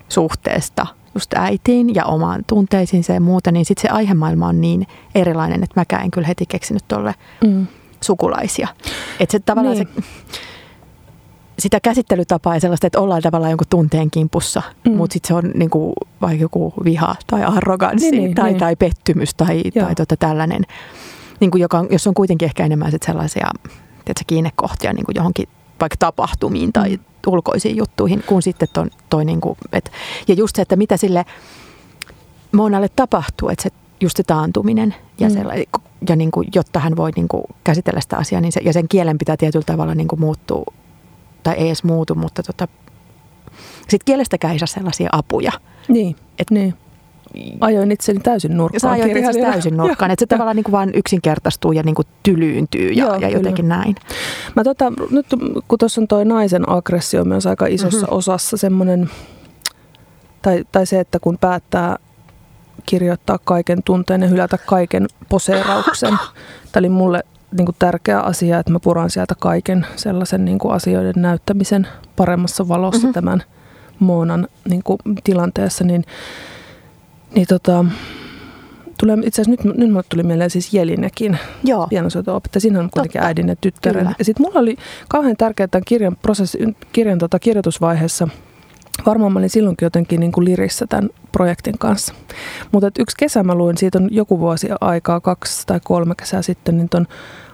suhteesta – just äitiin ja omaan tunteisiinsa ja muuta, niin sitten se aihemaailma on niin erilainen, että mäkään en kyllä heti keksinyt tuolle mm. sukulaisia. Että se tavallaan niin. se, sitä käsittelytapaa ja sellaista, että ollaan tavallaan jonkun tunteen kimpussa, mm. mutta sitten se on niinku vaikka joku viha tai arroganssi niin, niin, tai, niin. tai pettymys tai, tai tota tällainen, niinku joka, jos on kuitenkin ehkä enemmän sit sellaisia tiedätkö, kiinnekohtia niinku johonkin vaikka tapahtumiin tai mm. ulkoisiin juttuihin, kuin sitten toi, toi niin kuin, et, ja just se, että mitä sille Monalle tapahtuu, että se just se taantuminen ja, mm. Sella, ja niin kuin, jotta hän voi niin kuin käsitellä sitä asiaa, niin se, ja sen kielen pitää tietyllä tavalla niin kuin muuttua, tai ei edes muutu, mutta tota, sitten kielestäkään ei saa sellaisia apuja. Niin, et, niin ajoin itseni täysin nurkkaan. Sä ajoit itsesi täysin nurkkaan, että se tavallaan niin kuin vaan yksinkertaistuu ja niin kuin tylyyntyy ja, Joo, ja jotenkin näin. Mä tota, nyt kun tuossa on toi naisen aggressio myös aika isossa mm-hmm. osassa semmoinen, tai, tai se, että kun päättää kirjoittaa kaiken tunteen ja hylätä kaiken poseerauksen. Tämä oli mulle niin kuin tärkeä asia, että mä puran sieltä kaiken sellaisen niin kuin asioiden näyttämisen paremmassa valossa mm-hmm. tämän Moonan niin kuin, tilanteessa, niin niin tota, tulee itse asiassa nyt, nyt mulle tuli mieleen siis Jelinekin, Joo. pianosoito-opettaja. Siinä on kuitenkin Totta. äidin ja tyttären. Kyllä. Ja sitten mulla oli kauhean tärkeää tämän kirjan, prosessi, kirjan tota, kirjoitusvaiheessa varmaan mä olin silloinkin jotenkin niin kuin lirissä tämän projektin kanssa. Mutta yksi kesä mä luin, siitä on joku vuosi aikaa, kaksi tai kolme kesää sitten, niin ton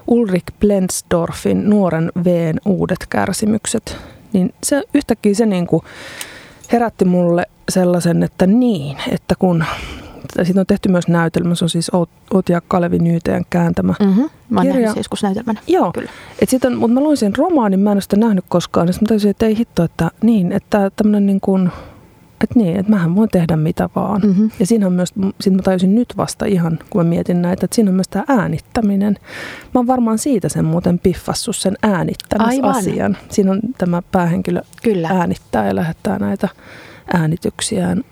Ulrich Blensdorfin Nuoren Veen uudet kärsimykset. Niin se, yhtäkkiä se niin kuin herätti mulle sellaisen, että niin, että kun siitä on tehty myös näytelmä, se on siis Otia Kalevi Nyyteen kääntämä mm-hmm. Mä oon kirja. siis näytelmänä. Joo, Kyllä. Et sit on, mutta mä luin sen romaanin, mä en ole sitä nähnyt koskaan, niin mä täysin, että ei hitto, että niin, että tämmöinen niin kuin, että niin, että mähän voin tehdä mitä vaan. Mm-hmm. Ja siinä on myös, sit mä tajusin nyt vasta ihan, kun mä mietin näitä, että siinä on myös tämä äänittäminen. Mä oon varmaan siitä sen muuten piffassut sen äänittämisasian. Aivan. Siinä on tämä päähenkilö Kyllä. äänittää ja lähettää näitä äänityksiään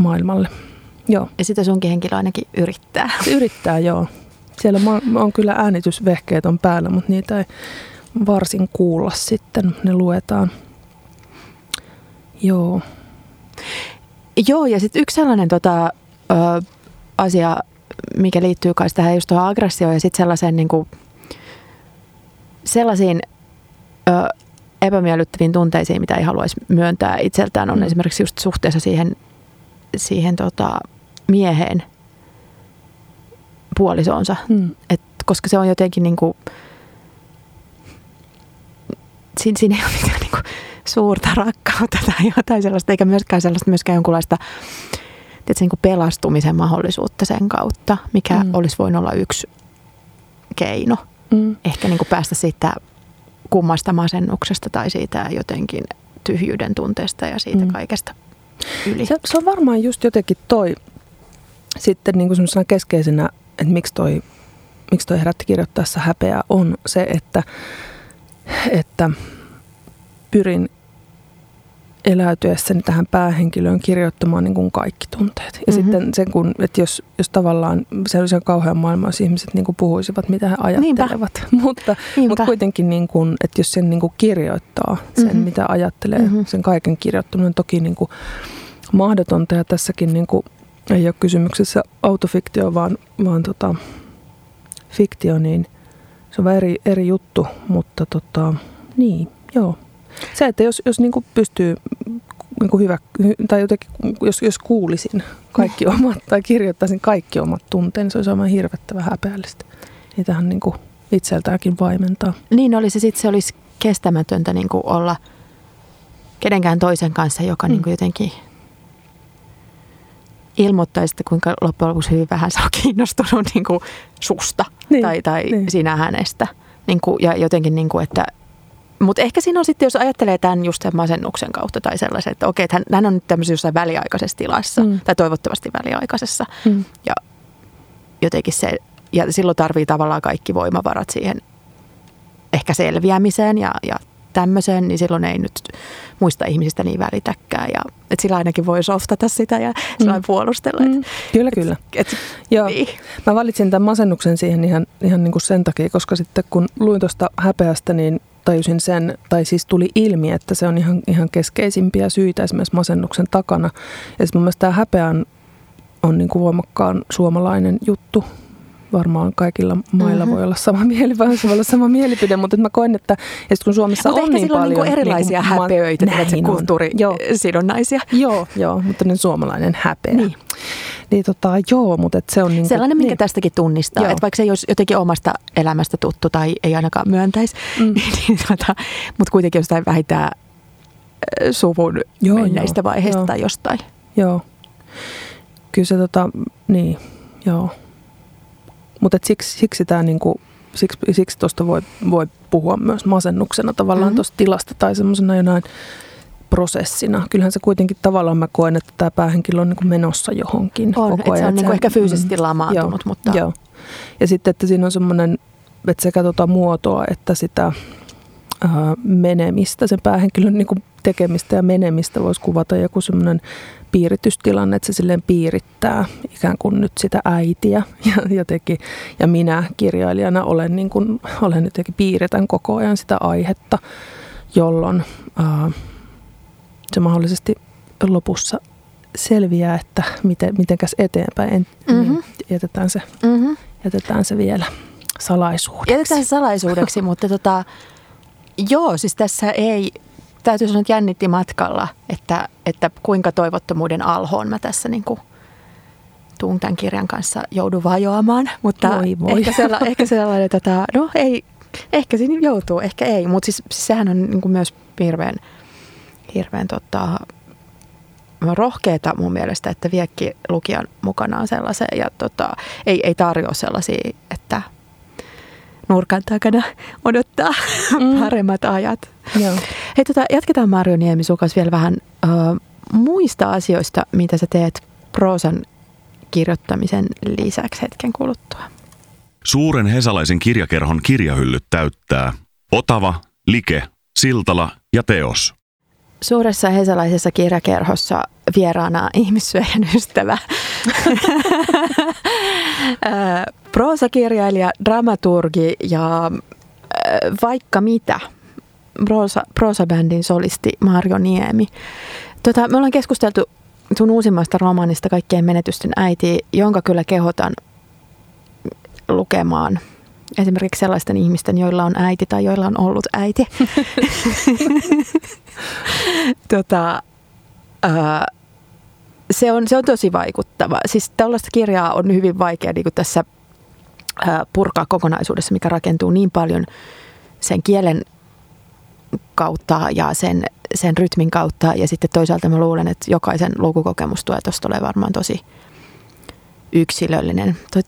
maailmalle. Joo. Ja sitä sunkin henkilö ainakin yrittää. Se yrittää, joo. Siellä on, on kyllä äänitysvehkeet on päällä, mutta niitä ei varsin kuulla sitten. Ne luetaan. Joo. Joo, ja sitten yksi sellainen tota, ö, asia, mikä liittyy kai tähän just tuohon aggressioon ja sitten sellaiseen niin kuin, sellaisiin ö, epämiellyttäviin tunteisiin, mitä ei haluaisi myöntää itseltään, on mm. esimerkiksi just suhteessa siihen, siihen tota, mieheen puolisoonsa. Mm. Et, koska se on jotenkin niin kuin, siinä, siinä ei ole mitään niin kuin, suurta rakkautta tai jotain sellaista, eikä myöskään sellaista myöskään jonkunlaista tietysti, niin kuin pelastumisen mahdollisuutta sen kautta, mikä mm. olisi voinut olla yksi keino. Mm. Ehkä niin kuin päästä siitä kummasta masennuksesta tai siitä jotenkin tyhjyyden tunteesta ja siitä mm. kaikesta yli. Se, se on varmaan just jotenkin toi sitten niin kuin keskeisenä, että miksi toi, miksi toi herätti kirjoittaessa häpeää, on se, että, että pyrin eläytyessäni tähän päähenkilöön kirjoittamaan niin kuin kaikki tunteet. Ja mm-hmm. sitten sen, kun, että jos, jos tavallaan se olisi kauhean maailma, jos ihmiset niin kuin puhuisivat, mitä he ajattelevat. mutta, mutta kuitenkin, niin kuin, että jos sen niin kuin kirjoittaa, sen mm-hmm. mitä ajattelee, mm-hmm. sen kaiken kirjoittaminen on toki niin kuin mahdotonta. Ja tässäkin niin kuin, ei ole kysymyksessä autofiktio, vaan, vaan tota, fiktio, niin se on eri, eri juttu. Mutta tota, niin, joo. Se, että jos, jos niin kuin pystyy niin kuin hyvä, tai jotenkin, jos, jos kuulisin kaikki omat, tai kirjoittaisin kaikki omat tunteeni, niin se olisi aivan hirvettävä häpeällistä. Niitähän niin kuin itseltäänkin vaimentaa. Niin olisi, sitten se olisi kestämätöntä niin kuin olla kenenkään toisen kanssa, joka mm. niin kuin jotenkin ilmoittaisi, että kuinka loppujen lopuksi hyvin vähän sä kiinnostunut niin kuin susta niin, tai, tai niin. sinä hänestä. Niin kuin, ja jotenkin, niin kuin, että mutta ehkä siinä on sitten, jos ajattelee tämän just sen masennuksen kautta tai sellaisen, että okei, että hän, hän on nyt tämmöisessä jossain väliaikaisessa tilassa mm. tai toivottavasti väliaikaisessa. Mm. Ja jotenkin se, ja silloin tarvii tavallaan kaikki voimavarat siihen ehkä selviämiseen ja, ja tämmöiseen, niin silloin ei nyt muista ihmisistä niin välitäkään. Ja, että sillä ainakin voi softata sitä ja mm. puolustella. Mm. Kyllä, et, kyllä. Et, Joo. Niin. Mä valitsin tämän masennuksen siihen ihan, ihan niin kuin sen takia, koska sitten kun luin tuosta häpeästä, niin tajusin sen, tai siis tuli ilmi, että se on ihan, ihan keskeisimpiä syitä esimerkiksi masennuksen takana. Ja sitten mun mielestä tämä häpeä on, on niin kuin voimakkaan suomalainen juttu. Varmaan kaikilla mailla mm-hmm. voi olla sama mielipide, voi olla sama mielipide, mutta mä koen, että ja kun Suomessa mutta on niin paljon... Mutta on erilaisia niin häpeöitä, näin kulttuurisidonnaisia. Joo. joo, joo, mutta ne suomalainen häpeä. Niin. Niin tota, joo, mutta et se on niin Sellainen, minkä niin. tästäkin tunnistaa, että vaikka se ei olisi jotenkin omasta elämästä tuttu tai ei ainakaan myöntäisi, mm. niin, tota, mutta kuitenkin jostain vähintään suvun joo, menneistä joo, vaiheista joo. tai jostain. Joo. Kyllä se tota, niin, joo. Mutta siksi, siksi tämä niinku, siksi, siksi tuosta voi, voi puhua myös masennuksena tavallaan mm-hmm. tuosta tilasta tai semmoisena jonain prosessina. Kyllähän se kuitenkin tavallaan mä koen, että tämä päähenkilö on niin kuin menossa johonkin on, koko ajan. Se on niin kuin ehkä fyysisesti mm, lamaantunut. Joo, mutta... joo. Ja sitten, että siinä on semmoinen, että sekä tuota muotoa että sitä ää, menemistä, sen päähenkilön niin kuin tekemistä ja menemistä voisi kuvata joku semmoinen piiritystilanne, että se silleen piirittää ikään kuin nyt sitä äitiä ja, jotenkin, ja minä kirjailijana olen, niin kuin, olen jotenkin piiritän koko ajan sitä aihetta, jolloin ää, se mahdollisesti lopussa selviää, että miten, mitenkäs eteenpäin. En, mm-hmm. niin jätetään, se, mm-hmm. jätetään se vielä salaisuudeksi. Jätetään se salaisuudeksi, mutta tota, joo, siis tässä ei täytyy sanoa, että jännitti matkalla, että, että kuinka toivottomuuden alhoon mä tässä niin kuin tuun tämän kirjan kanssa joudun vajoamaan. Mutta Voi voi. Ehkä, sellainen, ehkä sellainen, tota, no ei, ehkä siinä joutuu, ehkä ei. Mutta siis, siis sehän on niin kuin myös hirveän, hirveän tota, rohkeeta mun mielestä, että viekki lukijan mukanaan sellaiseen ja tota, ei, ei tarjoa sellaisia, että nurkan takana odottaa mm. paremmat ajat. Joo. Hei, tota, jatketaan Marjo Niemi sukas vielä vähän ö, muista asioista, mitä sä teet proosan kirjoittamisen lisäksi hetken kuluttua. Suuren hesalaisen kirjakerhon kirjahyllyt täyttää Otava, Like, Siltala ja Teos. Suuressa hesalaisessa kirjakerhossa vieraana ihmissyöjän ystävä, proosakirjailija, dramaturgi ja vaikka mitä, proosa, proosabändin solisti Marjo Niemi. Tota, me ollaan keskusteltu sun uusimmasta romaanista Kaikkien menetysten äiti, jonka kyllä kehotan lukemaan esimerkiksi sellaisten ihmisten, joilla on äiti tai joilla on ollut äiti. tota, ää, se, on, se on tosi vaikuttava. Siis tällaista kirjaa on hyvin vaikea niin kuin tässä ää, purkaa kokonaisuudessa, mikä rakentuu niin paljon sen kielen kautta ja sen, sen rytmin kautta. Ja sitten toisaalta mä luulen, että jokaisen lukukokemus tulee, tuosta tulee varmaan tosi yksilöllinen. Toi,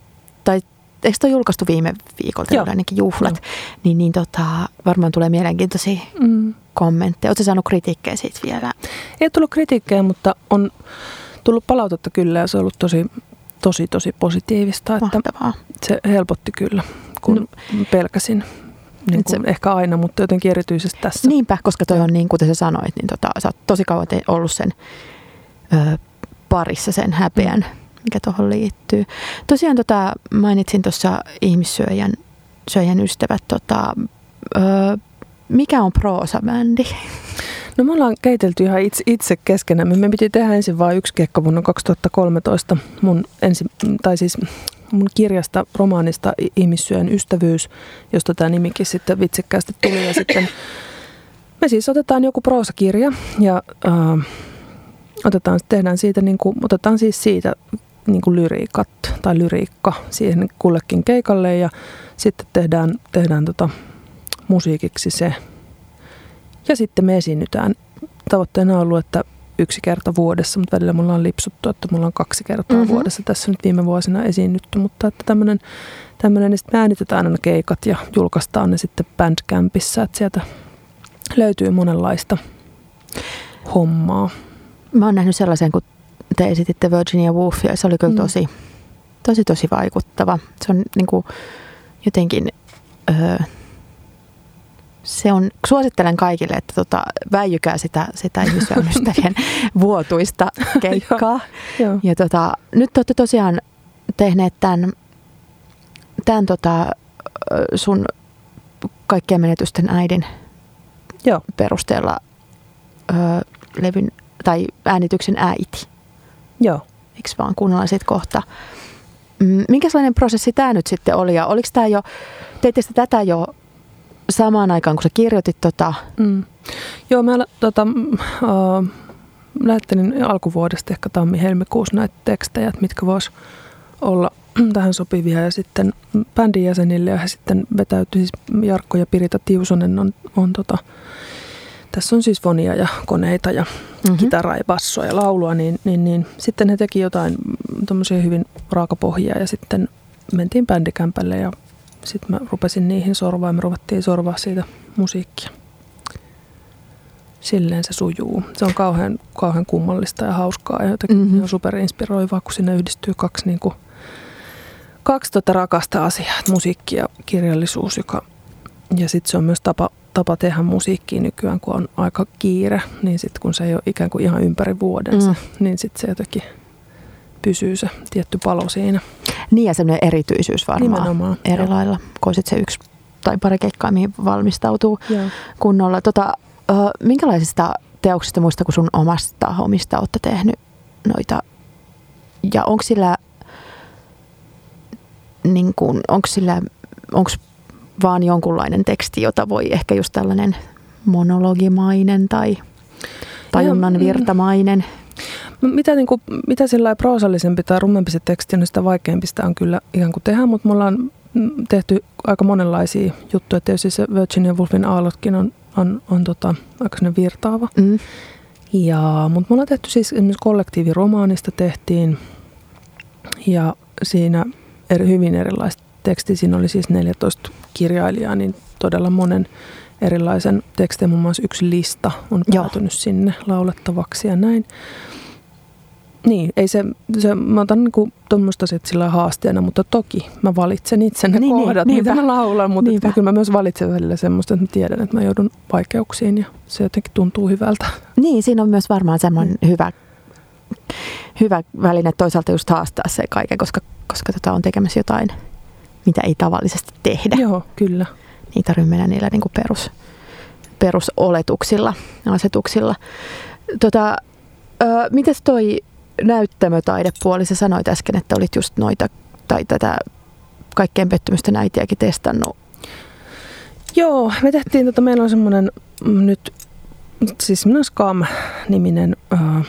tai eikö toi julkaistu viime viikolta, Joo. ainakin juhlat, niin, niin tota, varmaan tulee mielenkiintoisia Mm. kommentteja. Oletko saanut kritiikkejä siitä vielä? Ei tullut kritiikkejä, mutta on tullut palautetta kyllä ja se on ollut tosi, tosi, tosi positiivista. Että Mahtavaa. se helpotti kyllä, kun no. pelkäsin. Niin Et se- kuin ehkä aina, mutta jotenkin erityisesti tässä. Niinpä, koska toi on niin, kuten sä sanoit, niin tota, sä oot tosi kauan ollut sen ö, parissa sen häpeän, mikä tuohon liittyy. Tosiaan tota, mainitsin tuossa ihmissyöjän syöjän ystävät. Tota, ö, mikä on proosabändi? No me ollaan keitelty ihan itse, itse keskenämme. Me piti tehdä ensin vain yksi keikka vuonna 2013 mun, ensi, tai siis mun kirjasta, romaanista Ihmissyön ystävyys, josta tämä nimikin sitten vitsikkäästi tuli. Ja sitten me siis otetaan joku proosakirja ja äh, otetaan, tehdään siitä, niin kuin, otetaan siis siitä niin kuin lyriikat tai lyriikka siihen kullekin keikalle ja sitten tehdään, tehdään tota musiikiksi se ja sitten me esiinnytään. Tavoitteena on ollut, että yksi kerta vuodessa, mutta välillä mulla on lipsuttu, että mulla on kaksi kertaa Mhm. mm-hmm. vuodessa tässä nyt viime vuosina esiinnytty. Mutta että tämmöinen, tämmöinen niin sitten me äänitetään aina keikat ja julkaistaan ne sitten Bandcampissa, että sieltä löytyy monenlaista hommaa. Mä oon nähnyt sellaisen, kun te esititte Virginia Woolfia. ja Se oli kyllä Mm. tosi, tosi, tosi vaikuttava. Se on niin kuin, jotenkin... Öö, se on, suosittelen kaikille, että tota, väijykää sitä, sitä ihmisyön ystävien vuotuista keikkaa. Joo. Ja tota, nyt te olette tosiaan tehneet tämän, tämän tota, sun kaikkien menetysten äidin Joo. perusteella ö, levyn tai äänityksen äiti. Joo. Eikö vaan kuunnellaan siitä kohta. Mm, Minkälainen prosessi tämä nyt sitten oli ja oliko tämä jo, teitte sitä tätä jo samaan aikaan, kun sä kirjoitit tota, Mm. Joo, mä tota, mm, äh, lähettelin alkuvuodesta ehkä tammi-helmikuussa näitä tekstejä, että mitkä vois olla tähän sopivia ja sitten bändin jäsenille ja he sitten vetäytyi, siis Jarkko ja Pirita Tiusonen on, on tota, tässä on siis fonia ja koneita ja mm-hmm. kitaraa ja bassoa ja laulua, niin, niin, niin sitten he teki jotain tuommoisia hyvin raakapohjia ja sitten mentiin bändikämpälle ja sitten mä rupesin niihin sorvaa ja me ruvettiin sorvaa siitä musiikkia. Silleen se sujuu. Se on kauhean, kauhean kummallista ja hauskaa ja jotenkin Mhm. mm-hmm. superinspiroivaa, kun sinne yhdistyy kaksi, niin kuin, kaksi tota rakasta asiaa, musiikki ja kirjallisuus, joka, ja sitten se on myös tapa, tapa tehdä musiikkia nykyään, kun on aika kiire, niin sitten kun se ei ole ikään kuin ihan ympäri vuoden, Mm. niin sitten se jotenkin pysyy se tietty palo siinä. Niin ja semmoinen erityisyys varmaan Nimenomaan, eri joo. lailla, kun sit se yksi tai pari keikkaa, mihin valmistautuu Joo. kunnolla. Tota, minkälaisista teoksista muista kuin sun omasta omista olette tehnyt noita? Ja onko sillä, niin onko sillä, onko vaan jonkunlainen teksti, jota voi ehkä just tällainen monologimainen tai tajunnan mm. virtamainen. Mitä, niin kuin, mitä sillä proosallisempi tai rummempi se teksti on, sitä vaikeampi sitä on kyllä ihan kuin tehdä, mutta me ollaan mm, tehty aika monenlaisia juttuja. Tietysti se Virginia Woolfin aallotkin on, on, on tota, aika virtaava. Mm. Ja, mutta me ollaan tehty siis esimerkiksi kollektiiviromaanista tehtiin ja siinä eri, hyvin erilaista tekstiä. Siinä oli siis 14 kirjailijaa, niin todella monen erilaisen tekstin, muun muassa yksi lista on päätynyt Joo. sinne laulettavaksi ja näin. Niin, ei se, se mä otan niinku tuommoista sillä haasteena, mutta toki mä valitsen itse ne niin, niin kohdat, niin, mitä mä laulan, mutta että kyllä mä myös valitsen välillä semmoista, että mä tiedän, että mä joudun vaikeuksiin ja se jotenkin tuntuu hyvältä. Niin, siinä on myös varmaan semmoinen mm. hyvä, hyvä väline toisaalta just haastaa se kaiken, koska, koska tota on tekemässä jotain, mitä ei tavallisesti tehdä. Joo, kyllä. Niin tarvitsee mennä niillä niin kuin perus, perusoletuksilla, asetuksilla. Tota, ö, mites toi näyttämötaidepuoli, sä sanoit äsken, että olit just noita tai tätä kaikkein pettymystä äitiäkin testannut. Joo, me tehtiin, tota, meillä on semmoinen mm, nyt, siis Scam-niminen uh,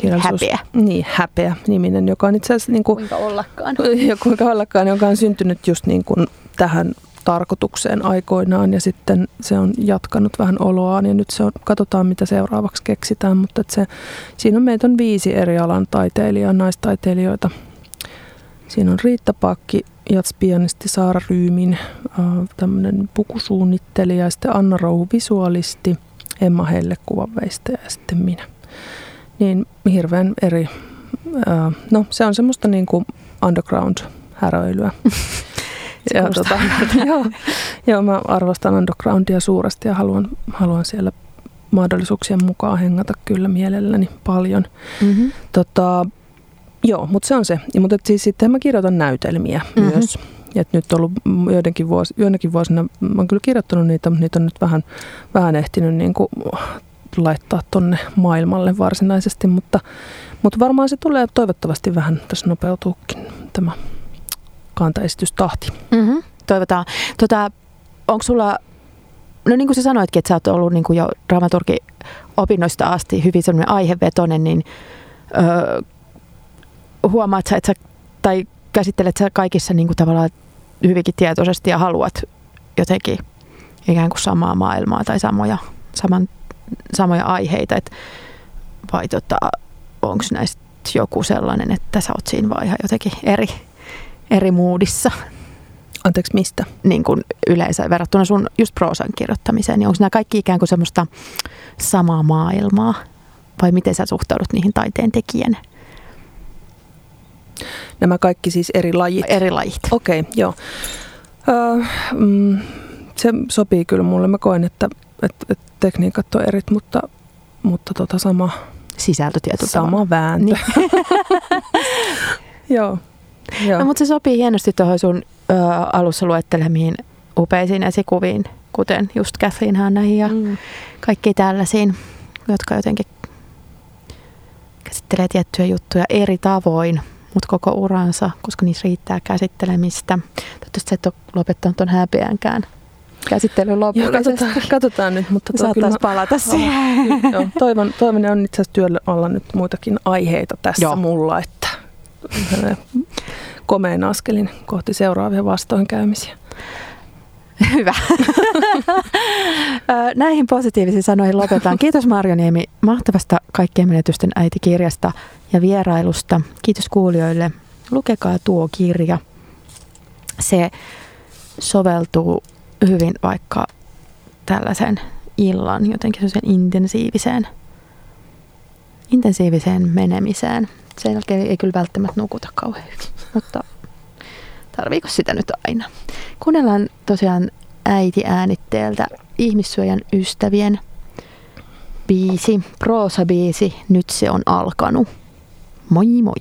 kirjallisuus. Häpeä. Niin, häpeä niminen, joka on itse asiassa... Niin kuin, kuinka ollakaan. Ja kuinka ollakaan, joka on syntynyt just niin kuin tähän tarkoitukseen aikoinaan ja sitten se on jatkanut vähän oloaan ja nyt se on, katsotaan mitä seuraavaksi keksitään, mutta että se, siinä on meitä on viisi eri alan taiteilijaa, naistaiteilijoita. Siinä on Riitta Pakki, jatspianisti Saara Ryymin, tämmöinen pukusuunnittelija ja sitten Anna Rouhu visualisti, Emma Helle kuvanveistäjä ja sitten minä. Niin hirveän eri, no se on semmoista niin kuin underground-häröilyä. ja, tota, joo, joo, mä arvostan undergroundia suuresti ja haluan, haluan siellä mahdollisuuksien mukaan hengata kyllä mielelläni paljon. Mm-hmm. Tota, joo, mutta se on se. Ja, mutta siis sitten mä kirjoitan näytelmiä mm-hmm. myös. Ja nyt on ollut joidenkin, vuosi, joidenkin vuosina, mä oon kyllä kirjoittanut niitä, mutta niitä on nyt vähän, vähän ehtinyt niin kuin laittaa tonne maailmalle varsinaisesti, mutta, mutta varmaan se tulee toivottavasti vähän tässä nopeutuukin tämä kantaesitystahti. Mm-hmm. Toivotaan. Tota, onko sulla, no niin kuin sä sanoitkin, että sä oot ollut niin kuin jo dramaturgi opinnoista asti hyvin sellainen aihevetonen, niin öö, huomaat sä, että sä, tai käsittelet sä kaikissa niin kuin tavallaan hyvinkin tietoisesti ja haluat jotenkin ikään kuin samaa maailmaa tai samoja, saman, samoja aiheita, et, vai tota, onko näistä joku sellainen, että sä oot siinä vai ihan jotenkin eri, eri moodissa. Anteeksi, mistä? Niin kuin yleensä verrattuna sun just proosan kirjoittamiseen, niin onko nämä kaikki ikään kuin semmoista samaa maailmaa? Vai miten sä suhtaudut niihin taiteen tekijänä? Nämä kaikki siis eri lajit? Eri lajit. Okei, okay, joo. Öö, mm, se sopii kyllä mulle. Mä koen, että, että, että tekniikat on erit, mutta, mutta tota sama... Sisältö. Sama vääntö. Niin. joo. Joo. No, mutta se sopii hienosti tuohon sun ö, alussa luettelemiin upeisiin esikuviin, kuten just Kathleen Hannah ja mm. kaikki tällaisiin, jotka jotenkin käsittelee tiettyjä juttuja eri tavoin, mutta koko uransa, koska niissä riittää käsittelemistä. Toivottavasti et ole lopettanut tuon häpeänkään käsittelyn lopullisesti. Joo, katsotaan, katsotaan nyt, mutta Saattaisi palata siihen. Joo, toivon, toivon, on itse asiassa työllä olla nyt muitakin aiheita tässä Joo. mulla, että komein askelin kohti seuraavia vastoinkäymisiä. Hyvä. Näihin positiivisiin sanoihin lopetaan. Kiitos Marjoniemi mahtavasta Kaikkien menetysten äitikirjasta ja vierailusta. Kiitos kuulijoille. Lukekaa tuo kirja. Se soveltuu hyvin vaikka tällaisen illan jotenkin sen intensiiviseen, intensiiviseen menemiseen sen jälkeen ei kyllä välttämättä nukuta kauhean hyvin, mutta tarviiko sitä nyt aina? Kuunnellaan tosiaan äiti äänitteeltä ihmissyöjän ystävien biisi, proosa-biisi, nyt se on alkanut. Moi moi!